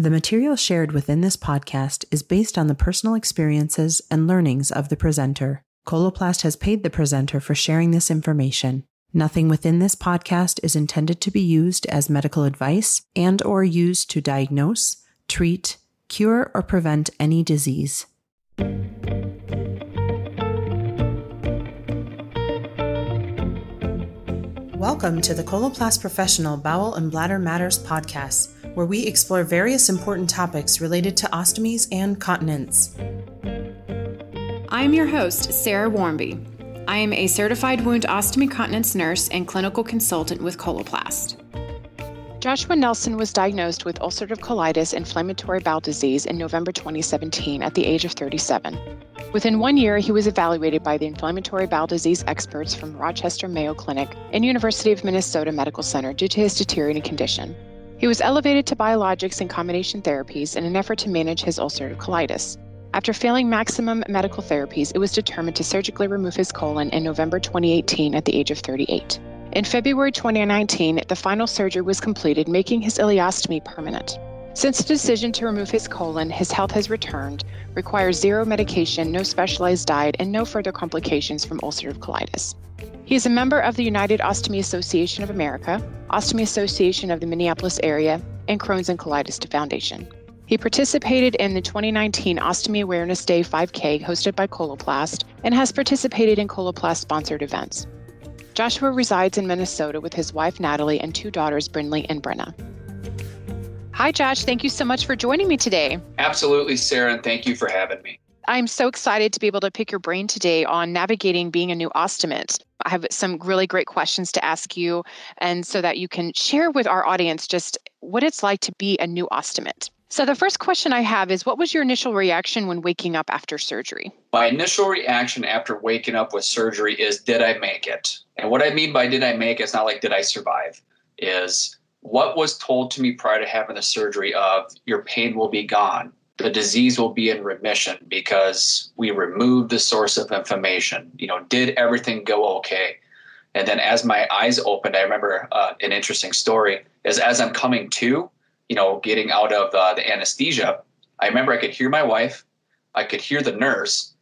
The material shared within this podcast is based on the personal experiences and learnings of the presenter. Coloplast has paid the presenter for sharing this information. Nothing within this podcast is intended to be used as medical advice and or used to diagnose, treat, cure or prevent any disease. Welcome to the Coloplast Professional Bowel and Bladder Matters podcast, where we explore various important topics related to ostomies and continence. I am your host, Sarah Warmby. I am a certified wound ostomy continence nurse and clinical consultant with Coloplast. Joshua Nelson was diagnosed with ulcerative colitis inflammatory bowel disease in November 2017 at the age of 37. Within one year, he was evaluated by the inflammatory bowel disease experts from Rochester Mayo Clinic and University of Minnesota Medical Center due to his deteriorating condition. He was elevated to biologics and combination therapies in an effort to manage his ulcerative colitis. After failing maximum medical therapies, it was determined to surgically remove his colon in November 2018 at the age of 38. In February 2019, the final surgery was completed, making his ileostomy permanent. Since the decision to remove his colon, his health has returned, requires zero medication, no specialized diet, and no further complications from ulcerative colitis. He is a member of the United Ostomy Association of America, Ostomy Association of the Minneapolis area, and Crohn's and Colitis Foundation. He participated in the 2019 Ostomy Awareness Day 5K hosted by Coloplast and has participated in Coloplast sponsored events. Joshua resides in Minnesota with his wife Natalie and two daughters, Brinley and Brenna. Hi, Josh. Thank you so much for joining me today. Absolutely, Sarah, and thank you for having me. I'm so excited to be able to pick your brain today on navigating being a new ostomate. I have some really great questions to ask you, and so that you can share with our audience just what it's like to be a new ostomate. So, the first question I have is What was your initial reaction when waking up after surgery? My initial reaction after waking up with surgery is Did I make it? And what I mean by did I make it, it's not like did I survive, is what was told to me prior to having the surgery of your pain will be gone. The disease will be in remission because we removed the source of inflammation. You know did everything go okay? And then as my eyes opened i remember uh, an interesting story is as i'm coming to you know getting out of uh, the anesthesia i remember i could hear my wife i could hear the nurse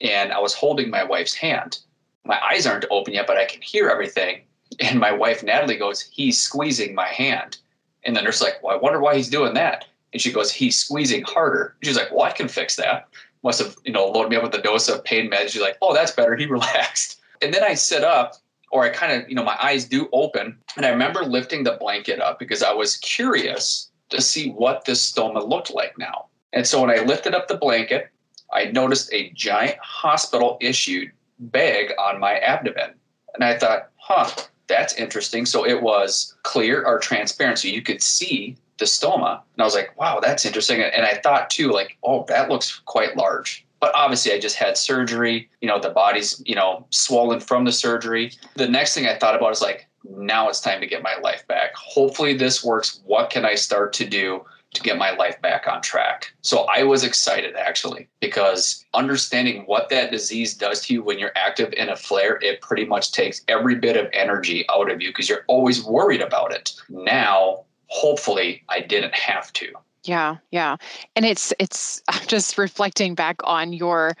and i was holding my wife's hand. My eyes aren't open yet but i can hear everything and my wife Natalie goes, "He's squeezing my hand." And the nurse is like, "Well, I wonder why he's doing that." And she goes, "He's squeezing harder." She's like, "Well, I can fix that." Must have, you know, loaded me up with a dose of pain meds. She's like, "Oh, that's better." He relaxed. And then I sit up, or I kind of, you know, my eyes do open, and I remember lifting the blanket up because I was curious to see what this stoma looked like now. And so when I lifted up the blanket, I noticed a giant hospital issued bag on my abdomen. And I thought, huh, that's interesting. So it was clear or transparent. So you could see the stoma. And I was like, wow, that's interesting. And I thought too, like, oh, that looks quite large. But obviously, I just had surgery. You know, the body's, you know, swollen from the surgery. The next thing I thought about is like, now it's time to get my life back. Hopefully, this works. What can I start to do to get my life back on track. So I was excited actually because understanding what that disease does to you when you're active in a flare, it pretty much takes every bit of energy out of you because you're always worried about it. Now, hopefully, I didn't have to. Yeah, yeah. And it's it's I'm just reflecting back on your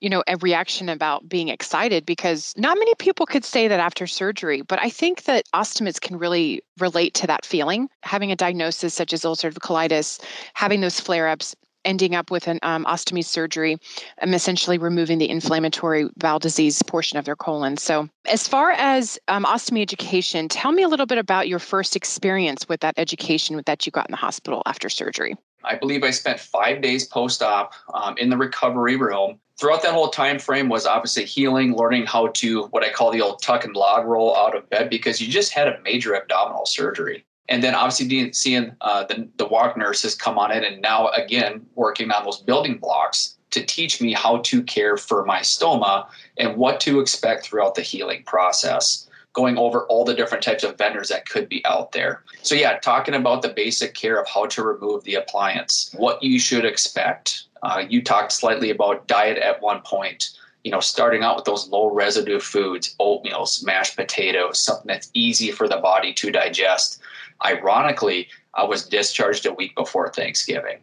you know, a reaction about being excited because not many people could say that after surgery, but I think that ostomates can really relate to that feeling. Having a diagnosis such as ulcerative colitis, having those flare ups, ending up with an um, ostomy surgery, um, essentially removing the inflammatory bowel disease portion of their colon. So, as far as um, ostomy education, tell me a little bit about your first experience with that education that you got in the hospital after surgery. I believe I spent five days post-op um, in the recovery room. Throughout that whole time frame was obviously healing, learning how to what I call the old tuck and log roll out of bed because you just had a major abdominal surgery. And then obviously seeing uh, the, the WOC nurses come on in and now again working on those building blocks to teach me how to care for my stoma and what to expect throughout the healing process going over all the different types of vendors that could be out there. So, yeah, talking about the basic care of how to remove the appliance, what you should expect. Uh, you talked slightly about diet at one point. You know, starting out with those low residue foods, oatmeal, mashed potatoes, something that's easy for the body to digest. Ironically, I was discharged a week before Thanksgiving.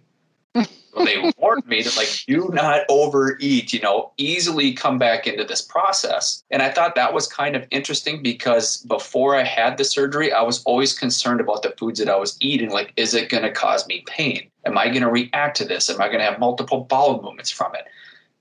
They warned me that like do not overeat you know easily come back into this process. And i thought that was kind of interesting because before i had the surgery i was always concerned about the foods that i was eating. Like is it going to cause me pain? Am i going to react to this? Am i going to have multiple bowel movements from it?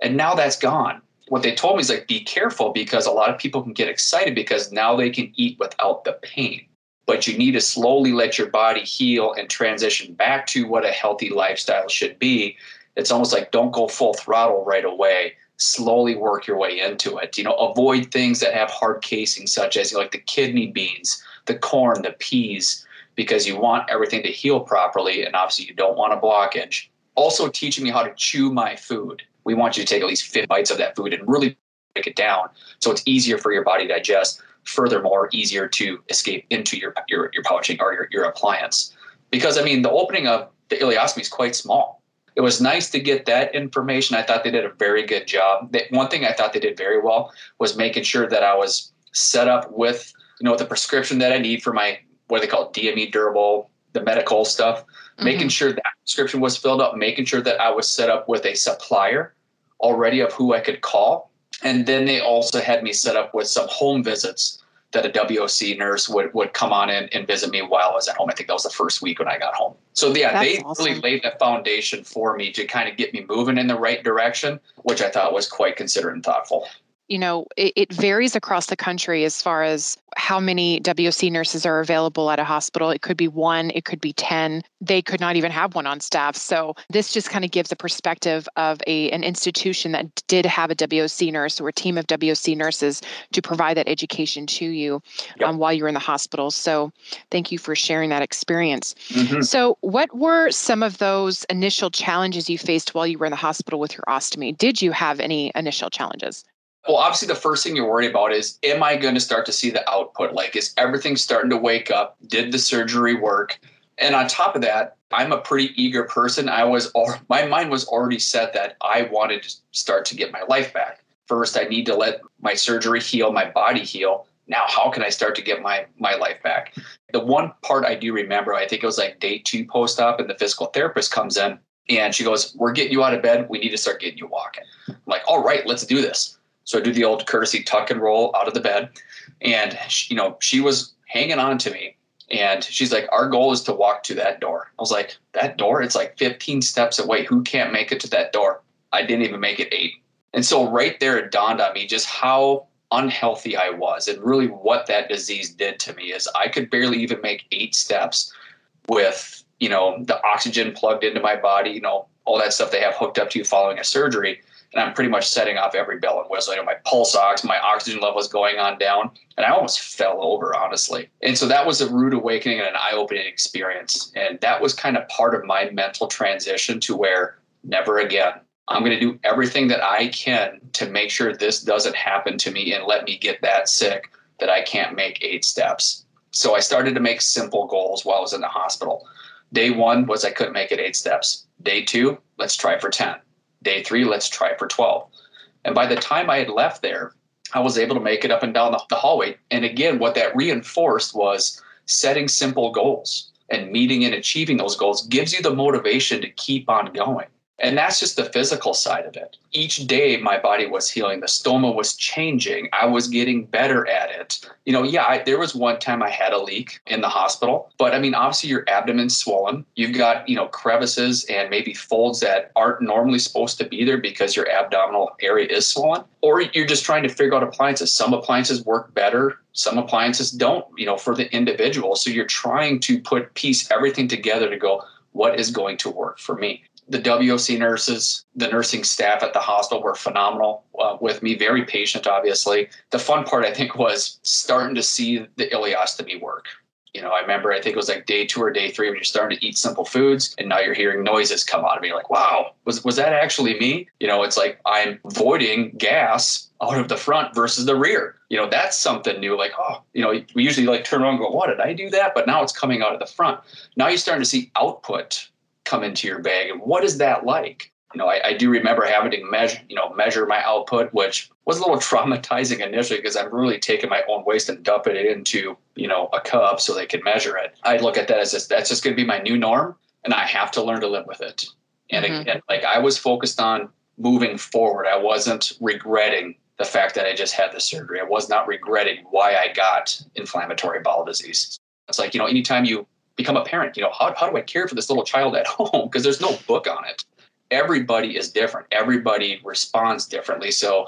And now that's gone. What they told me is like be careful because a lot of people can get excited because now they can eat without the pain but you need to slowly let your body heal and transition back to what a healthy lifestyle should be. It's almost like don't go full throttle right away. Slowly work your way into it. You know, avoid things that have hard casing, such as you know, like the kidney beans, the corn, the peas, because you want everything to heal properly, and obviously you don't want a blockage. Also, teaching me how to chew my food. We want you to take at least five bites of that food and really it down so it's easier for your body to digest furthermore easier to escape into your your, your pouching or your, your appliance. Because I mean the opening of the ileostomy is quite small. It was nice to get that information. I thought they did a very good job. one thing I thought they did very well was making sure that I was set up with you know the prescription that I need for my what they call DME durable, the medical stuff. Mm-hmm. Making sure that prescription was filled up, making sure that I was set up with a supplier already of who I could call and then they also had me set up with some home visits that a WOC nurse would, would come on in and visit me while I was at home. I think that was the first week when I got home. So yeah, That's they awesome. really laid the foundation for me to kind of get me moving in the right direction, which I thought was quite considerate and thoughtful you know, it, it, varies across the country as far as how many WOC nurses are available at a hospital. It could be one, it could be 10. They could not even have one on staff. So this just kind of gives a perspective of a an institution that did have a WOC nurse or a team of WOC nurses to provide that education to you yep. um, while you're in the hospital. So thank you for sharing that experience. Mm-hmm. So what were some of those initial challenges you faced while you were in the hospital with your ostomy? Did you have any initial challenges? Well, obviously, the first thing you're worried about is Am I going to start to see the output? Like, is everything starting to wake up? Did the surgery work? And on top of that, I'm a pretty eager person. I was, my mind was already set that I wanted to start to get my life back. First, I need to let my surgery heal, my body heal. Now, how can I start to get my my life back? The one part I do remember, I think it was like day two post op, and the physical therapist comes in and she goes, "We're getting you out of bed. We need to start getting you walking." I'm like, "All right, let's do this." So I do the old courtesy tuck and roll out of the bed. And, she, you know, she was hanging on to me. And she's like, Our goal is to walk to that door. I was like, That door? It's like 15 steps away. Who can't make it to that door? I didn't even make it eight. And so right there, it dawned on me just how unhealthy I was and really what that disease did to me is I could barely even make eight steps with, you know, the oxygen plugged into my body, you know, all that stuff they have hooked up to you following a surgery and I'm pretty much setting off every bell and whistle. You know, my pulse ox, my oxygen level is going on down, and I almost fell over, honestly. And so that was a rude awakening and an eye-opening experience, and that was kind of part of my mental transition to where never again. I'm going to do everything that I can to make sure this doesn't happen to me and let me get that sick that I can't make eight steps. So I started to make simple goals while I was in the hospital. Day one was I couldn't make it eight steps. Day two, let's try for 10 Day three, let's try for 12. And by the time I had left there, I was able to make it up and down the, the hallway. And again, what that reinforced was setting simple goals and meeting and achieving those goals gives you the motivation to keep on going. And that's just the physical side of it. Each day, my body was healing. The stoma was changing. I was getting better at it. You know, yeah, I, there was one time I had a leak in the hospital, but I mean, obviously, your abdomen's swollen. You've got, you know, crevices and maybe folds that aren't normally supposed to be there because your abdominal area is swollen. Or you're just trying to figure out appliances. Some appliances work better some appliances don't you know for the individual so you're trying to put piece everything together to go what is going to work for me the WOC nurses, the nursing staff at the hospital were phenomenal uh, with me, very patient, obviously. The fun part, I think, was starting to see the ileostomy work. You know, I remember, I think it was like day two or day three when you're starting to eat simple foods and now you're hearing noises come out of me. You're like, wow, was, was that actually me? You know, it's like I'm voiding gas out of the front versus the rear. You know, that's something new. Like, oh, you know, we usually like turn around and go, what did I do that? But now it's coming out of the front. Now you're starting to see output come into your bag and what is that like You know, I, I do remember having to measure, you know, measure my output, which was a little traumatizing initially because I'm really taking my own waste and dumping it into, you know, a cup so they can measure it. I look at that as just, that's just going to be my new norm, and I have to learn to live with it. And mm-hmm. again, like I was focused on moving forward. I wasn't regretting the fact that I just had the surgery. I was not regretting why I got inflammatory bowel disease. It's like, you know, anytime you become a parent, you know, how, how do I care for this little child at home? Because there's no book on it. Everybody is different. Everybody responds differently. So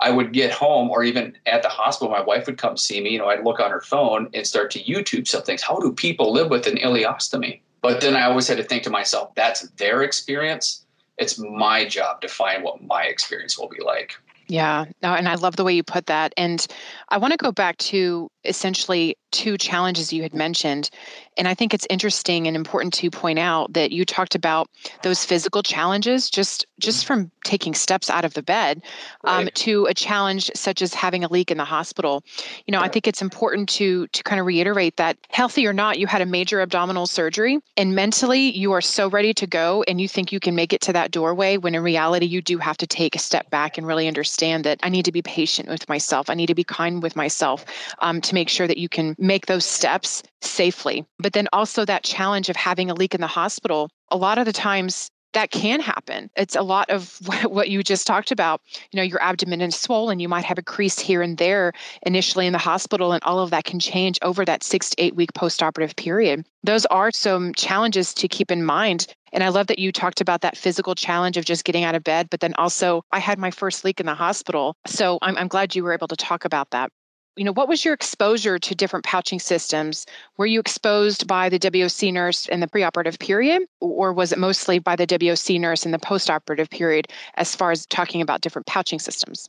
I would get home or even at the hospital, my wife would come see me. You know, I'd look on her phone and start to YouTube some things. How do people live with an ileostomy? But then I always had to think to myself, that's their experience. It's my job to find what my experience will be like. Yeah, no, and I love the way you put that. And I want to go back to essentially two challenges you had mentioned. And I think it's interesting and important to point out that you talked about those physical challenges just just from taking steps out of the bed um, right. to a challenge such as having a leak in the hospital. You know, I think it's important to to kind of reiterate that healthy or not, you had a major abdominal surgery and mentally you are so ready to go and you think you can make it to that doorway when in reality you do have to take a step back and really understand that I need to be patient with myself. I need to be kind with myself um, to make sure that you can make those steps safely. But then also that challenge of having a leak in the hospital, a lot of the times that can happen. It's a lot of what you just talked about. You know, your abdomen is swollen, you might have a crease here and there initially in the hospital, and all of that can change over that six to eight week postoperative period. Those are some challenges to keep in mind. And I love that you talked about that physical challenge of just getting out of bed, but then also I had my first leak in the hospital. So I'm, I'm glad you were able to talk about that you know, what was your exposure to different pouching systems? Were you exposed by the WOC nurse in the preoperative period, or was it mostly by the WOC nurse in the postoperative period as far as talking about different pouching systems?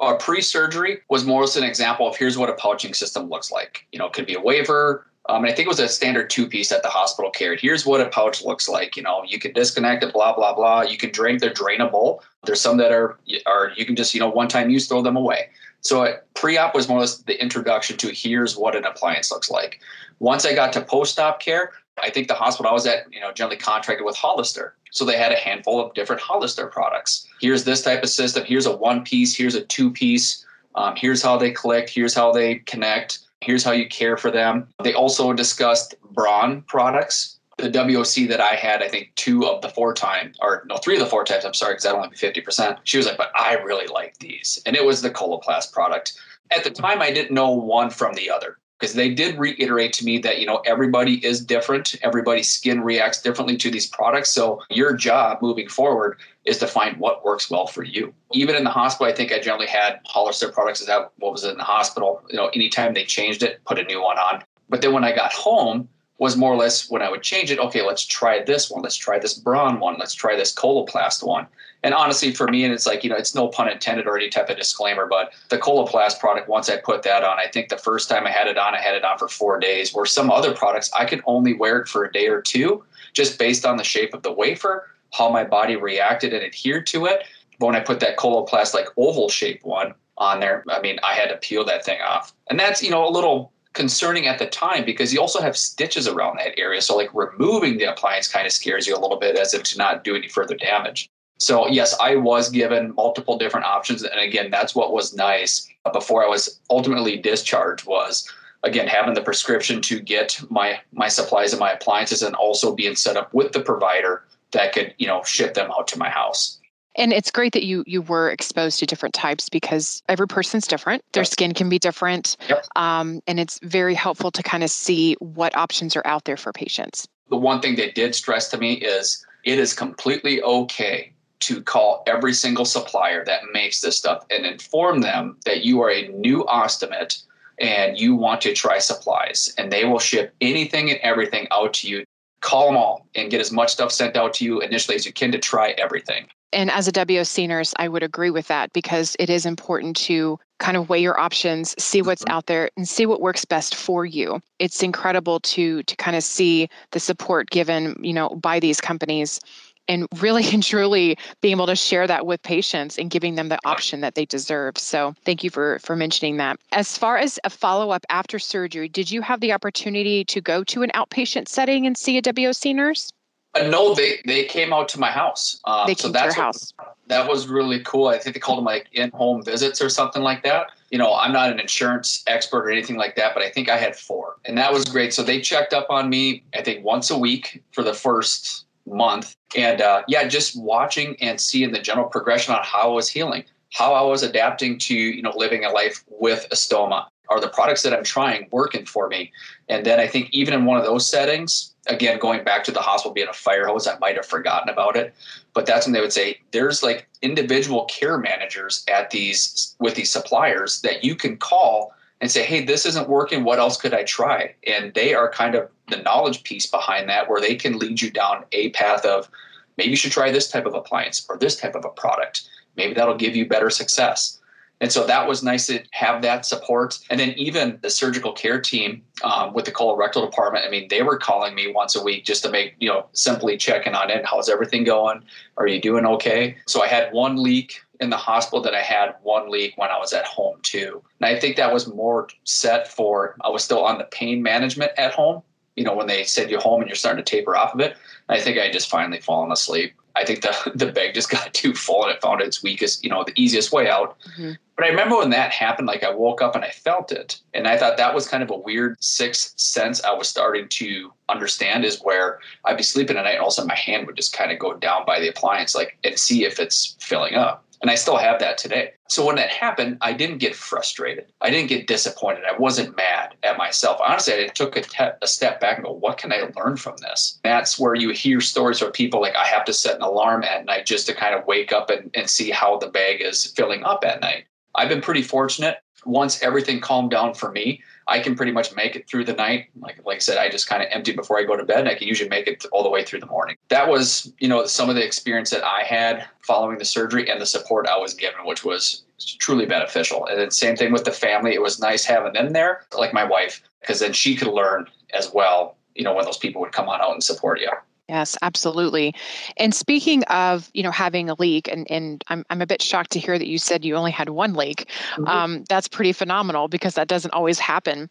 Uh, pre-surgery was more as an example of here's what a pouching system looks like. You know, it could be a wafer. Um, and I think it was a standard two-piece that the hospital carried. Here's what a pouch looks like. You know, you can disconnect it, blah blah blah. You can drink. They're drainable. There's some that are are you can just you know one time use throw them away. So pre-op was more or less the introduction to here's what an appliance looks like. Once I got to post-op care, I think the hospital I was at, you know, generally contracted with Hollister. So they had a handful of different Hollister products. Here's this type of system. Here's a one piece. Here's a two piece. Um, here's how they collect. Here's how they connect. Here's how you care for them. They also discussed Braun products the WOC that I had, I think two of the four times, or no, three of the four times, I'm sorry, because that'll only be 50%. She was like, but I really like these. And it was the Coloplast product. At the time, I didn't know one from the other because they did reiterate to me that, you know, everybody is different. Everybody's skin reacts differently to these products. So your job moving forward is to find what works well for you. Even in the hospital, I think I generally had Hollister products. Is that what was in the hospital? You know, anytime they changed it, put a new one on. But then when I got home, was more or less when I would change it, okay, let's try this one, let's try this Braun one, let's try this Coloplast one. And honestly, for me, and it's like, you know, it's no pun intended or any type of disclaimer, but the Coloplast product, once I put that on, I think the first time I had it on, I had it on for four days, where some other products, I could only wear it for a day or two, just based on the shape of the wafer, how my body reacted and adhered to it. But when I put that Coloplast, like oval shaped one on there, I mean, I had to peel that thing off. And that's, you know, a little concerning at the time because you also have stitches around that area. So like removing the appliance kind of scares you a little bit as if to not do any further damage. So yes, I was given multiple different options. And again, that's what was nice before I was ultimately discharged was again having the prescription to get my my supplies and my appliances and also being set up with the provider that could, you know, ship them out to my house. And it's great that you you were exposed to different types because every person's different. Their skin can be different, yep. um, and it's very helpful to kind of see what options are out there for patients. The one thing they did stress to me is it is completely okay to call every single supplier that makes this stuff and inform them that you are a new ostomate and you want to try supplies and they will ship anything and everything out to you call them all and get as much stuff sent out to you initially as you can to try everything and as a WOC nurse, I would agree with that because it is important to kind of weigh your options, see what's mm-hmm. out there, and see what works best for you. It's incredible to to kind of see the support given, you know, by these companies and really and truly being able to share that with patients and giving them the option that they deserve. So thank you for for mentioning that. As far as a follow-up after surgery, did you have the opportunity to go to an outpatient setting and see a WOC nurse? Uh, no, they they came out to my house. Um, they came so that's to your house. What, that was really cool. I think they called them like in-home visits or something like that. You know, I'm not an insurance expert or anything like that, but I think I had four, and that was great. So they checked up on me. I think once a week for the first month, and uh, yeah, just watching and seeing the general progression on how I was healing, how I was adapting to you know living a life with a stoma. Are the products that I'm trying working for me? And then I think even in one of those settings, again, going back to the hospital being a fire hose, I might have forgotten about it. But that's when they would say there's like individual care managers at these with these suppliers that you can call and say, hey, this isn't working. What else could I try? And they are kind of the knowledge piece behind that where they can lead you down a path of maybe you should try this type of appliance or this type of a product. Maybe that'll give you better success. And so that was nice to have that support. And then even the surgical care team um, with the colorectal department, I mean, they were calling me once a week just to make, you know, simply checking on it. How's everything going? Are you doing okay? So I had one leak in the hospital that I had one leak when I was at home too. And I think that was more set for, I was still on the pain management at home. You know, when they send you home and you're starting to taper off of it. I think I just finally fallen asleep. I think the the bag just got too full and it found its weakest, you know, the easiest way out. Mm-hmm. But I remember when that happened, like I woke up and I felt it. And I thought that was kind of a weird sixth sense I was starting to understand is where I'd be sleeping at night and all of a sudden my hand would just kind of go down by the appliance, like and see if it's filling up. And I still have that today. So when that happened, I didn't get frustrated. I didn't get disappointed. I wasn't mad at myself. Honestly, I took a, te- a step back and go, what can I learn from this? That's where you hear stories where people like, I have to set an alarm at night just to kind of wake up and, and see how the bag is filling up at night. I've been pretty fortunate. Once everything calmed down for me, I can pretty much make it through the night. Like like I said, I just kind of empty before I go to bed. And I can usually make it all the way through the morning. That was, you know, some of the experience that I had following the surgery and the support I was given, which was truly beneficial. And then same thing with the family. It was nice having them there, like my wife, because then she could learn as well. You know, when those people would come on out and support you. Yes, absolutely. And speaking of, you know, having a leak, and, and I'm, I'm a bit shocked to hear that you said you only had one leak. Mm-hmm. Um, that's pretty phenomenal because that doesn't always happen.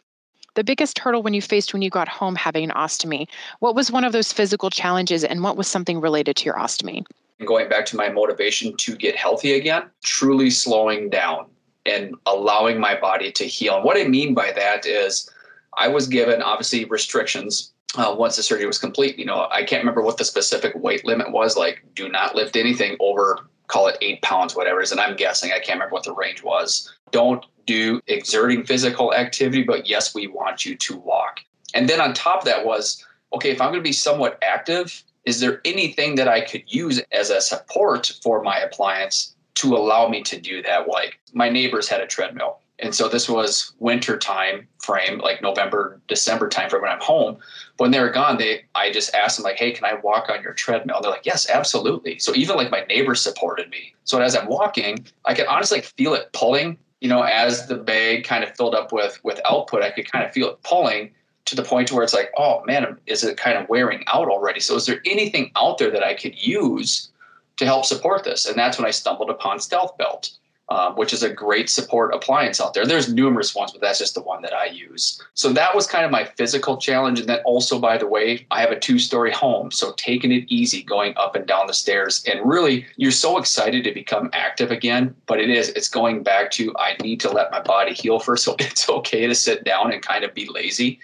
The biggest hurdle when you faced when you got home having an ostomy, what was one of those physical challenges and what was something related to your ostomy? Going back to my motivation to get healthy again, truly slowing down and allowing my body to heal. And what I mean by that is I was given obviously restrictions uh, once the surgery was complete. You know, I can't remember what the specific weight limit was. Like, do not lift anything over, call it eight pounds, whatever it is. And I'm guessing, I can't remember what the range was. Don't do exerting physical activity, but yes, we want you to walk. And then on top of that was, okay, if I'm going to be somewhat active, is there anything that I could use as a support for my appliance to allow me to do that? Like my neighbors had a treadmill and so this was winter time frame, like November, December time frame when I'm home. But when they were gone, they I just asked them like, "Hey, can I walk on your treadmill?" They're like, "Yes, absolutely." So even like my neighbors supported me. So as I'm walking, I could honestly feel it pulling. You know, as the bag kind of filled up with with output, I could kind of feel it pulling to the point to where it's like, "Oh man, is it kind of wearing out already?" So is there anything out there that I could use to help support this? And that's when I stumbled upon Stealth Belt um, which is a great support appliance out there. There's numerous ones, but that's just the one that I use. So that was kind of my physical challenge. And then also, by the way, I have a two story home. So taking it easy going up and down the stairs. And really, you're so excited to become active again. But it is, it's going back to I need to let my body heal first. So it's okay to sit down and kind of be lazy.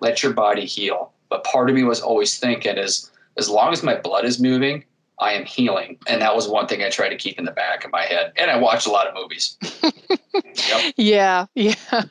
Let your body heal. But part of me was always thinking is as long as my blood is moving, I am healing. And that was one thing I tried to keep in the back of my head. And I watched a lot of movies. yep. Yeah, yeah.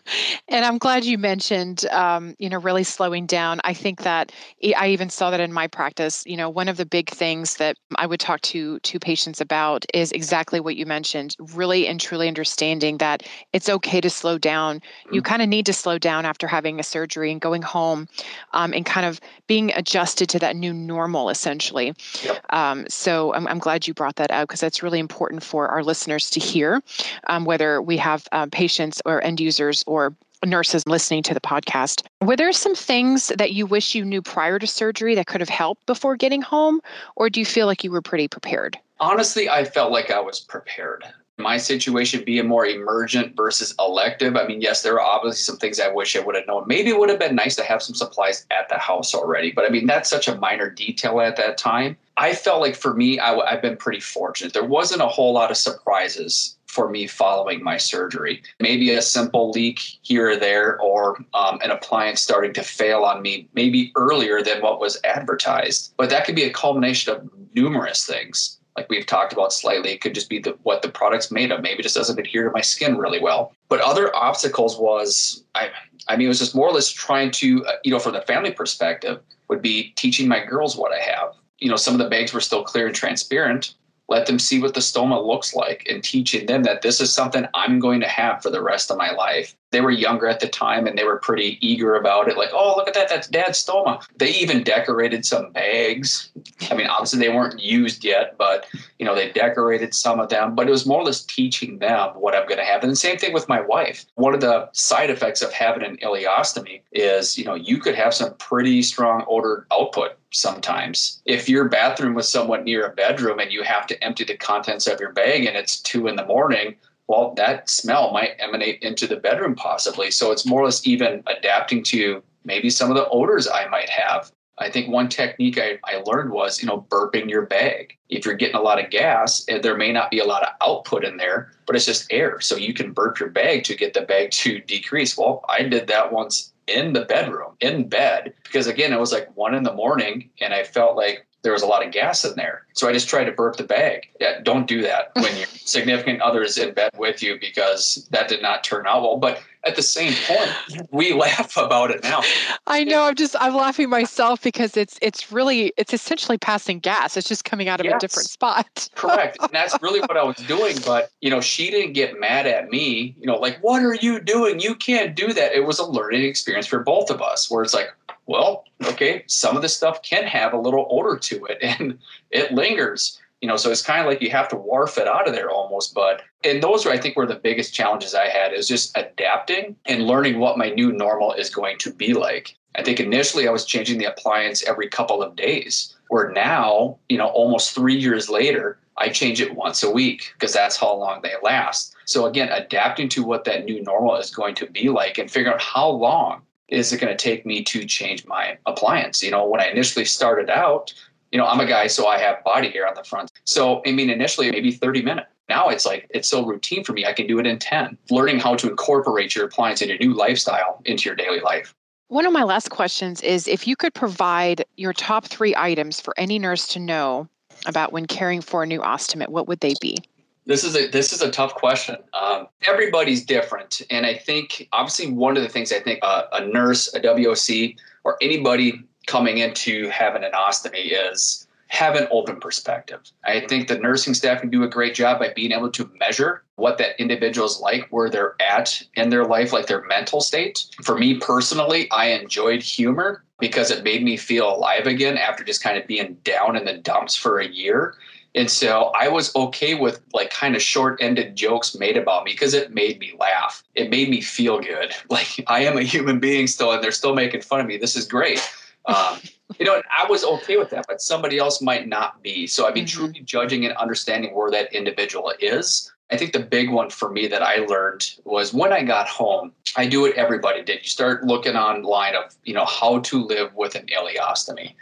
And I'm glad you mentioned, um, you know, really slowing down. I think that I even saw that in my practice. You know, one of the big things that I would talk to to patients about is exactly what you mentioned. Really and truly understanding that it's okay to slow down. Mm-hmm. You kind of need to slow down after having a surgery and going home, um, and kind of being adjusted to that new normal, essentially. Yep. Um, so I'm, I'm glad you brought that out because that's really important for our listeners to hear, um, whether we have uh, patients or end users or nurses listening to the podcast. Were there some things that you wish you knew prior to surgery that could have helped before getting home, or do you feel like you were pretty prepared? Honestly, I felt like I was prepared. my situation being more emergent versus elective. I mean, yes, there are obviously some things I wish I would have known. Maybe it would have been nice to have some supplies at the house already, but I mean, that's such a minor detail at that time. I felt like for me, I, have been pretty fortunate. There wasn't a whole lot of surprises for me following my surgery. Maybe a simple leak here or there, or um, an appliance starting to fail on me maybe earlier than what was advertised. But that could be a culmination of numerous things. Like we've talked about slightly, it could just be the, what the product's made of. Maybe it just doesn't adhere to my skin really well. But other obstacles was, I, I mean, it was just more or less trying to, uh, you know, from the family perspective, would be teaching my girls what I have you know, some of the bags were still clear and transparent, let them see what the stoma looks like and teaching them that this is something I'm going to have for the rest of my life. They were younger at the time and they were pretty eager about it. Like, oh, look at that. That's dad's stoma. They even decorated some bags. I mean, obviously they weren't used yet, but, you know, they decorated some of them. But it was more or less teaching them what I'm going to have. And the same thing with my wife. One of the side effects of having an ileostomy is, you know, you could have some pretty strong odor output sometimes. If your bathroom was somewhat near a bedroom and you have to empty the contents of your bag and it's two in the morning, well, that smell might emanate into the bedroom possibly. So it's more or less even adapting to maybe some of the odors I might have. I think one technique I, I learned was, you know, burping your bag. If you're getting a lot of gas, eh, there may not be a lot of output in there, but it's just air. So you can burp your bag to get the bag to decrease. Well, I did that once in the bedroom, in bed, because again, it was like one in the morning and I felt like there was a lot of gas in there. So I just tried to burp the bag. Yeah, don't do that when your significant other is in bed with you because that did not turn out well. But at the same point, we laugh about it now. I know. I'm just I'm laughing myself because it's it's really it's essentially passing gas. It's just coming out of yes, a different spot. correct. And that's really what I was doing. But you know, she didn't get mad at me. You know, like what are you doing? You can't do that. It was a learning experience for both of us, where it's like, well, okay, some of the stuff can have a little odor to it, and it lingers you know so it's kind of like you have to wharf it out of there almost but and those are i think were the biggest challenges i had is just adapting and learning what my new normal is going to be like. I think initially i was changing the appliance every couple of days where now you know almost three years later i change it once a week because that's how long they last. So again adapting to what that new normal is going to be like and figuring out how long is it going to take me to change my appliance? You know when i initially started out you know, I'm a guy, so I have body hair on the front. So, I mean, initially maybe 30 minutes. Now it's like, it's so routine for me, I can do it in 10. Learning how to incorporate your appliance in a new lifestyle into your daily life. One of my last questions is if you could provide your top three items for any nurse to know about when caring for a new ostomate, what would they be? This is a this is a tough question. Um, everybody's different, and I think obviously one of the things I think uh, a nurse, a WOC, or anybody coming into having an ostomy is have an open perspective. I think the nursing staff can do a great job by being able to measure what that individual is like, where they're at in their life, like their mental state. For me personally, I enjoyed humor because it made me feel alive again after just kind of being down in the dumps for a year. And so I was okay with like kind of short ended jokes made about me because it made me laugh. It made me feel good. Like I am a human being still, and they're still making fun of me. This is great. Um, you know, I was okay with that, but somebody else might not be. So I'd be mm-hmm. truly judging and understanding where that individual is. I think the big one for me that I learned was when I got home, I do what everybody did. You start looking online of, you know, how to live with an ileostomy.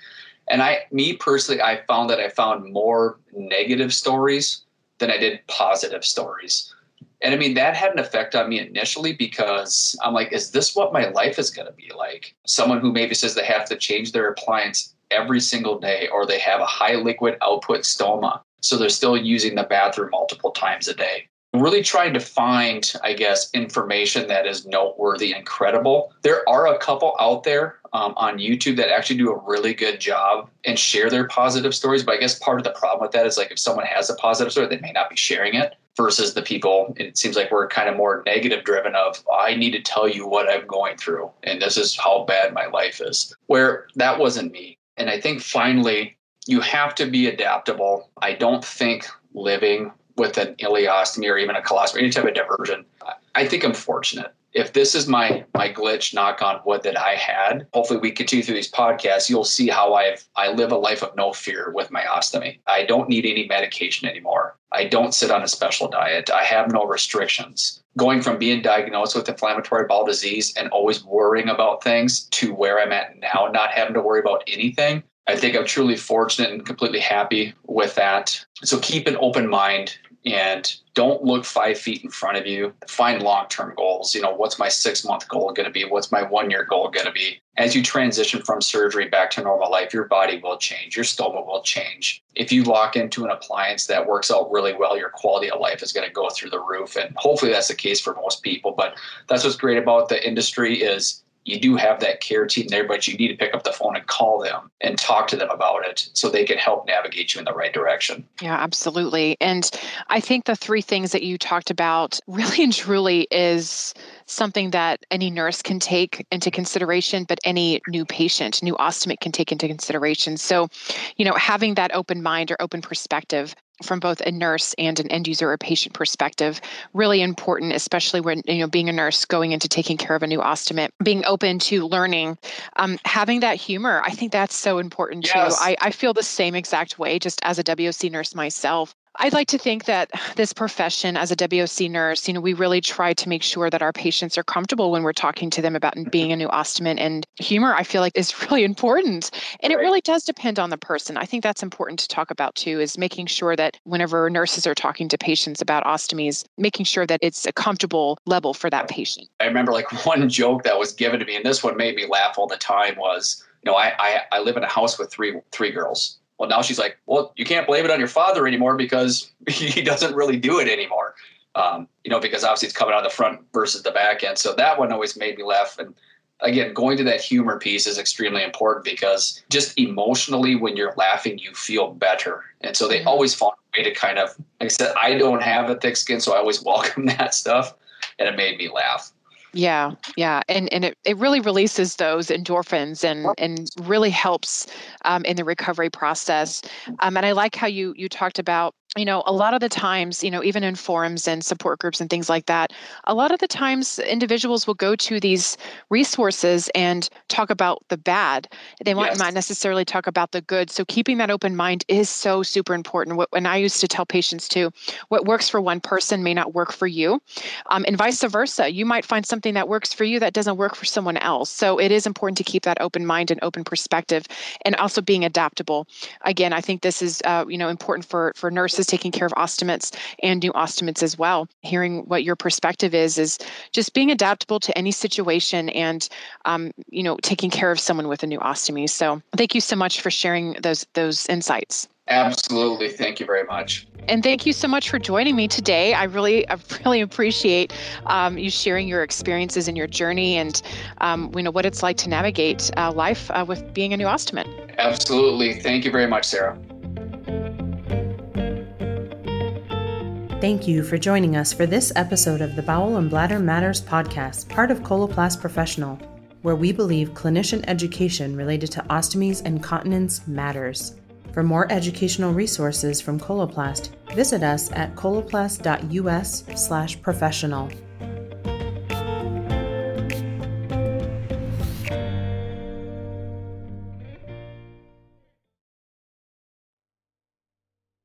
And I, me personally, I found that I found more negative stories than I did positive stories. And I mean, that had an effect on me initially because I'm like, is this what my life is going to be like? Someone who maybe says they have to change their appliance every single day or they have a high liquid output stoma. So they're still using the bathroom multiple times a day. Really trying to find, I guess, information that is noteworthy and credible. There are a couple out there um, on YouTube that actually do a really good job and share their positive stories. But I guess part of the problem with that is like if someone has a positive story, they may not be sharing it versus the people it seems like we're kind of more negative driven of i need to tell you what i'm going through and this is how bad my life is where that wasn't me and i think finally you have to be adaptable i don't think living with an ileostomy or even a colostomy any type of diversion i think i'm fortunate if this is my my glitch knock on wood that i had hopefully we continue through these podcasts you'll see how i've i live a life of no fear with my ostomy i don't need any medication anymore I don't sit on a special diet. I have no restrictions. Going from being diagnosed with inflammatory bowel disease and always worrying about things to where I'm at now, not having to worry about anything, I think I'm truly fortunate and completely happy with that. So keep an open mind and don't look five feet in front of you. Find long term goals. You know, what's my six month goal going to be? What's my one year goal going to be? As you transition from surgery back to normal life, your body will change, your stoma will change. If you lock into an appliance that works out really well, your quality of life is going to go through the roof. And hopefully that's the case for most people. But that's what's great about the industry is you do have that care team there, but you need to pick up the phone and call them and talk to them about it so they can help navigate you in the right direction. Yeah, absolutely. And I think the three things that you talked about really and truly is something that any nurse can take into consideration, but any new patient, new ostomate can take into consideration. So, you know, having that open mind or open perspective from both a nurse and an end user or patient perspective really important especially when you know being a nurse going into taking care of a new ostomate being open to learning. Um, having that humor i think that's so important yes. too I, I feel the same exact way just as a woc nurse myself I'd like to think that this profession as a WOC nurse, you know, we really try to make sure that our patients are comfortable when we're talking to them about being a new ostomate and humor I feel like is really important. And it really does depend on the person. I think that's important to talk about too is making sure that whenever nurses are talking to patients about ostomies, making sure that it's a comfortable level for that patient. I remember like one joke that was given to me and this one made me laugh all the time was, you know, I I, I live in a house with three three girls well, now she's like, well, you can't blame it on your father anymore because he doesn't really do it anymore. Um, you know, because obviously it's coming out of the front versus the back end. So that one always made me laugh. And again, going to that humor piece is extremely important because just emotionally, when you're laughing, you feel better. And so they mm-hmm. always find a way to kind of, like I said, I don't have a thick skin, so I always welcome that stuff. And it made me laugh. Yeah, yeah, and and it, it really releases those endorphins and and really helps um, in the recovery process. Um, and I like how you you talked about you know a lot of the times you know even in forums and support groups and things like that a lot of the times individuals will go to these resources and talk about the bad they might yes. not necessarily talk about the good so keeping that open mind is so super important What when i used to tell patients too what works for one person may not work for you um, and vice versa you might find something that works for you that doesn't work for someone else so it is important to keep that open mind and open perspective and also being adaptable again i think this is uh, you know important for for nurses taking care of ostomates and new ostomates as well. Hearing what your perspective is is just being adaptable to any situation and um, you know taking care of someone with a new ostomy. So thank you so much for sharing those those insights. Absolutely. Thank you very much. And thank you so much for joining me today. I really, I really appreciate um, you sharing your experiences and your journey, and um, you know what it's like to navigate uh, life uh, with being a new ostomate. Absolutely. Thank you very much, Sarah. Thank you for joining us for this episode of the Bowel and Bladder Matters podcast, part of Coloplast Professional, where we believe clinician education related to ostomies and continence matters. For more educational resources from Coloplast, visit us at coloplast.us/professional.